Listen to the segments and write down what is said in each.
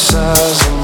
size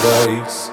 place.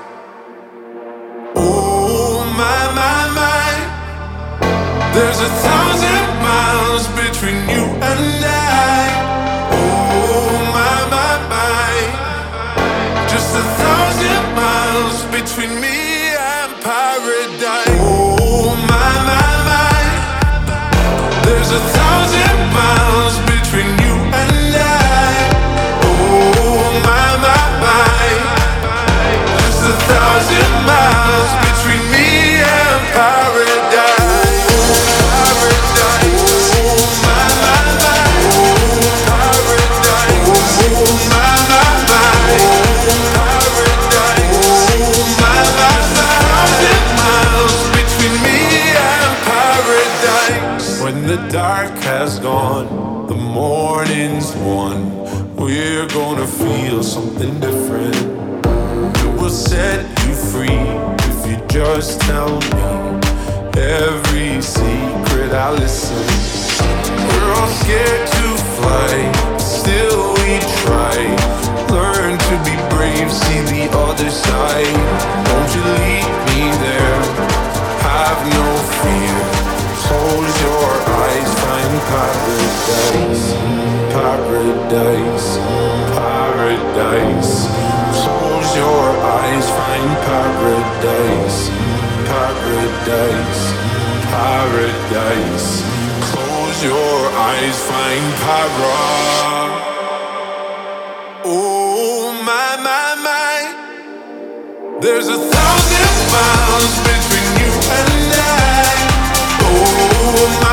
you're gonna feel something different. It will set you free if you just tell me every secret I listen. We're all scared to fly, still we try. Learn to be brave, see the other side. Don't you leave me there? Have no fear, close your eyes paradise, paradise, paradise. Close your eyes, find paradise, paradise, paradise. Close your eyes, find. Oh my my my, there's a thousand miles between you and I. Oh my.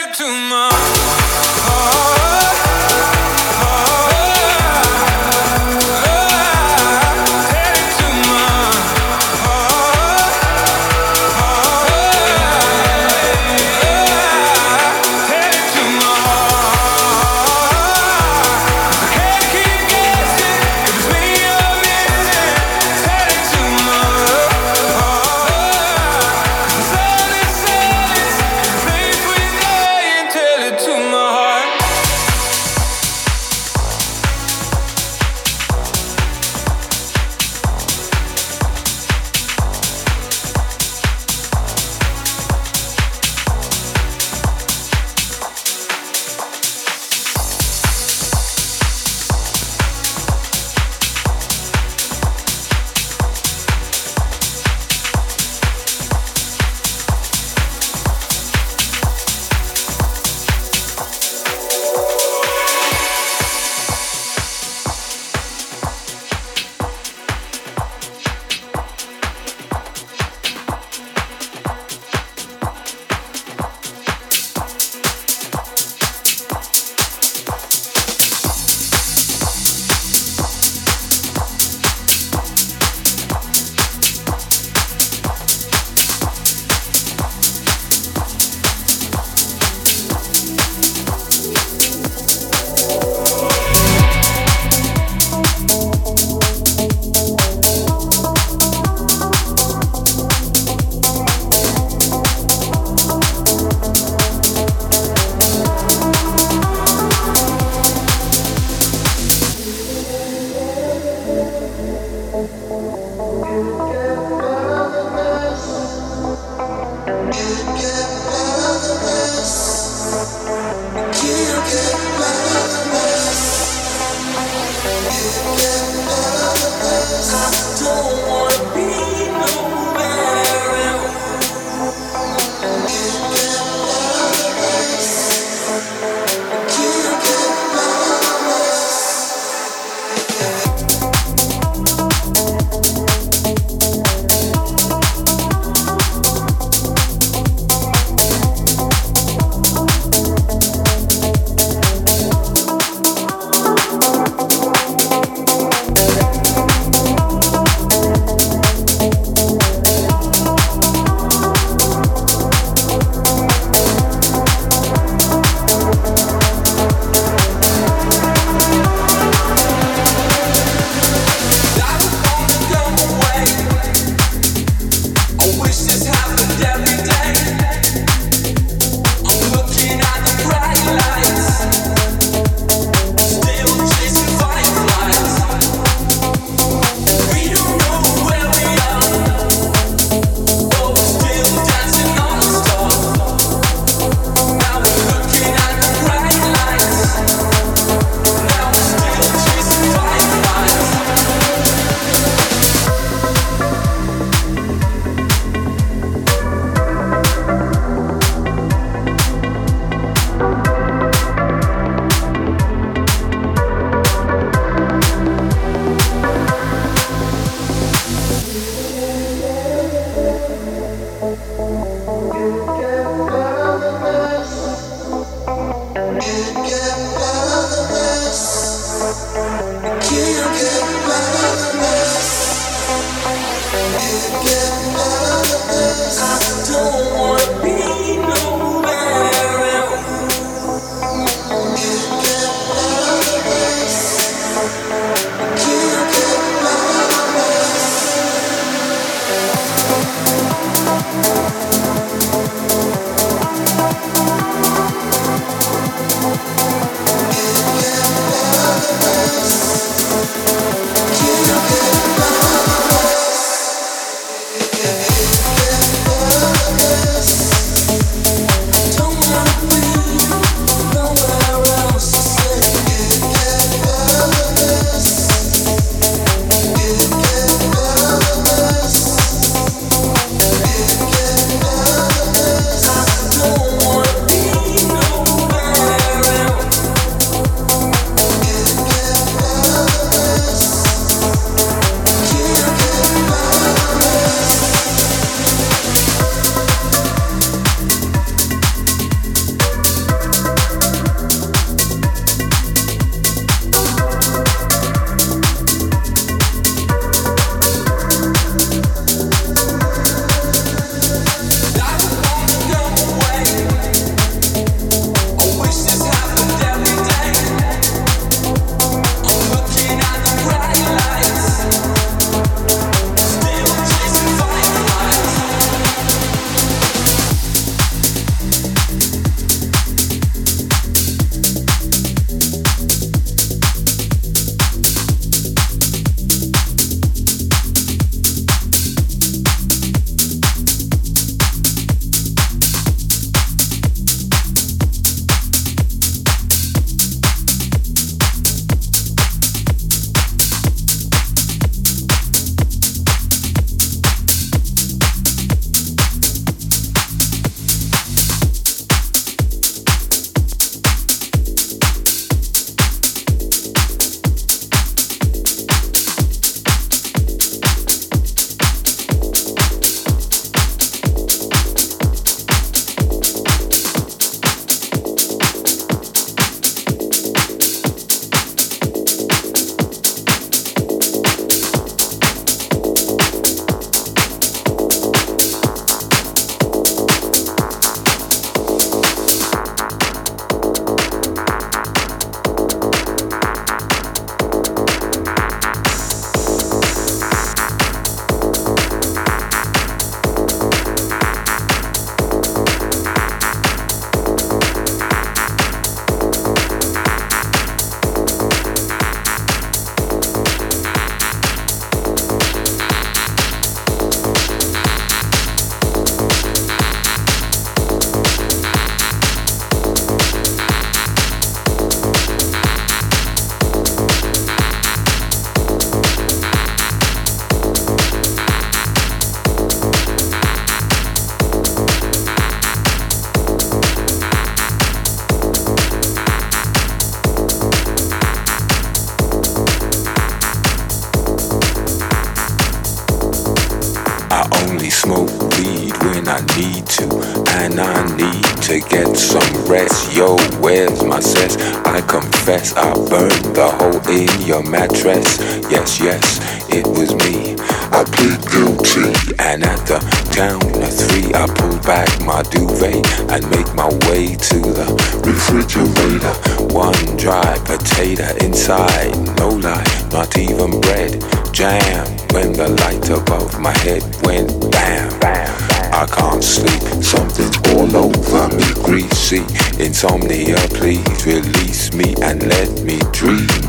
back to my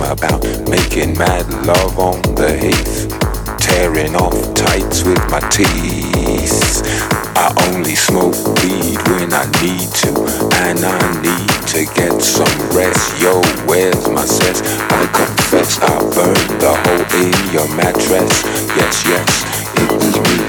about making mad love on the heath tearing off tights with my teeth. I only smoke weed when I need to, and I need to get some rest. Yo, where's my cess? I confess I burned the hole in your mattress. Yes, yes, it was me.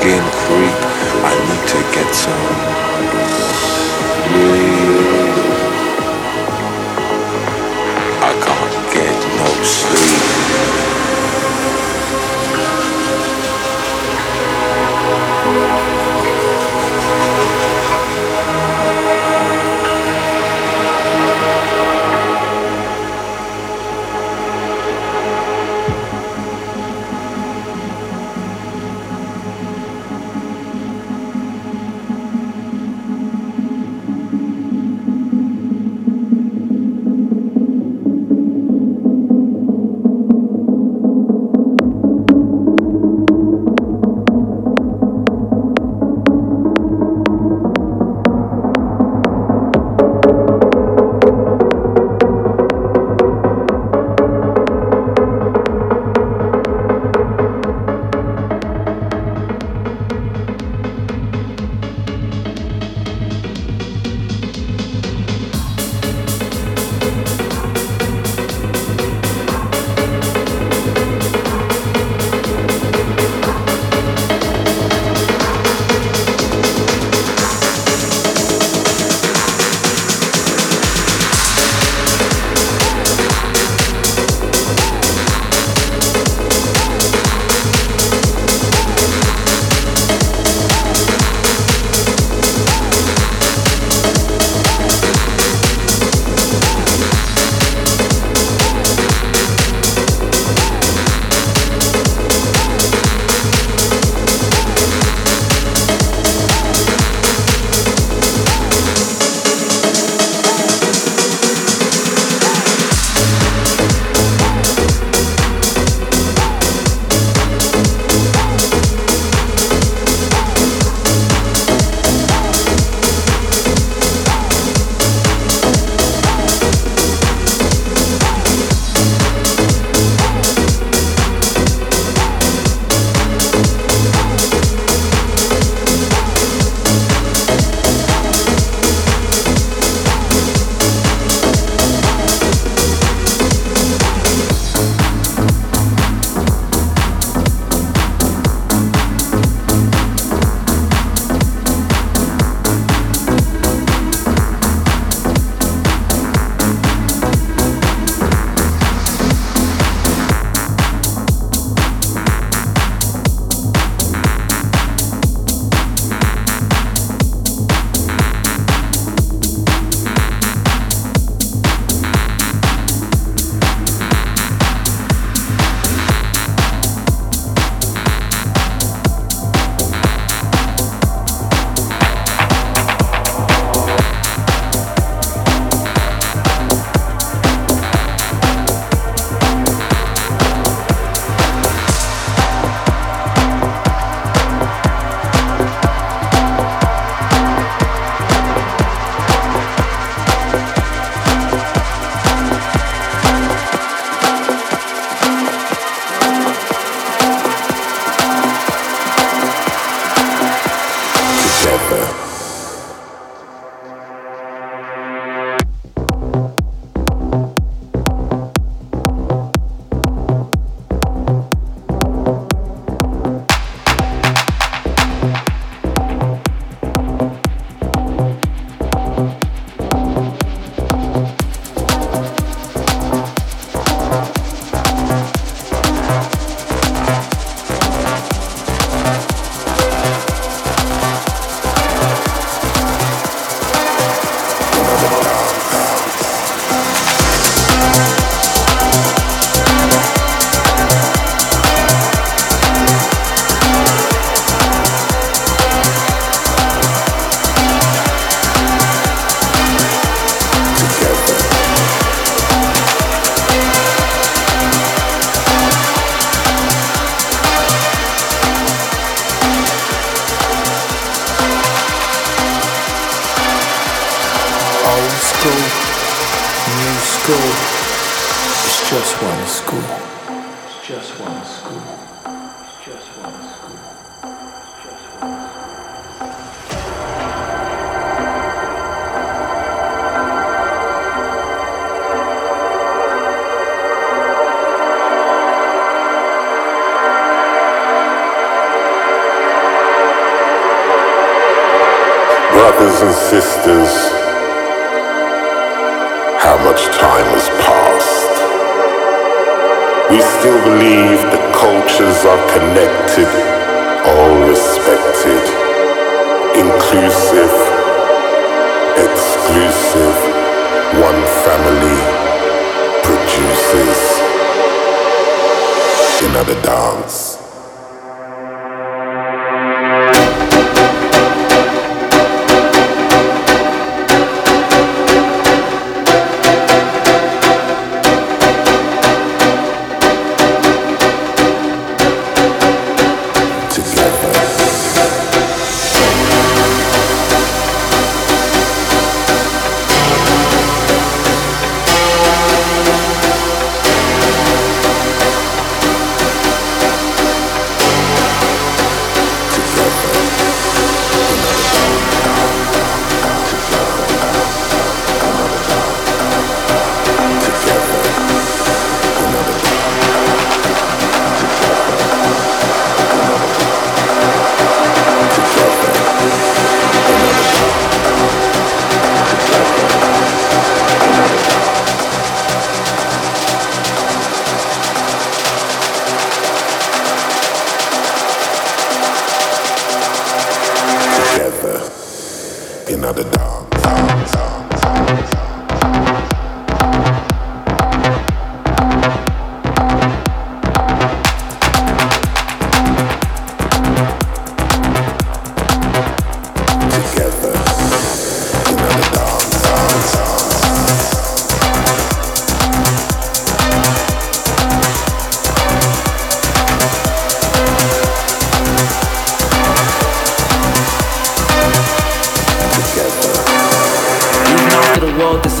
skin free.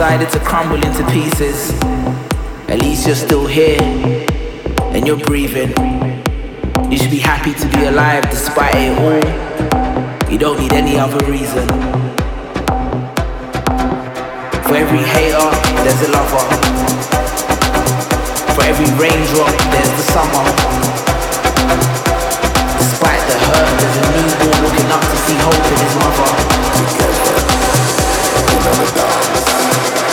decided to crumble into pieces. At least you're still here and you're breathing. You should be happy to be alive despite it all. You don't need any other reason. For every hater, there's a lover. For every raindrop, there's the summer. Despite the hurt, there's a newborn looking up to see hope in his mother. Together, we never die.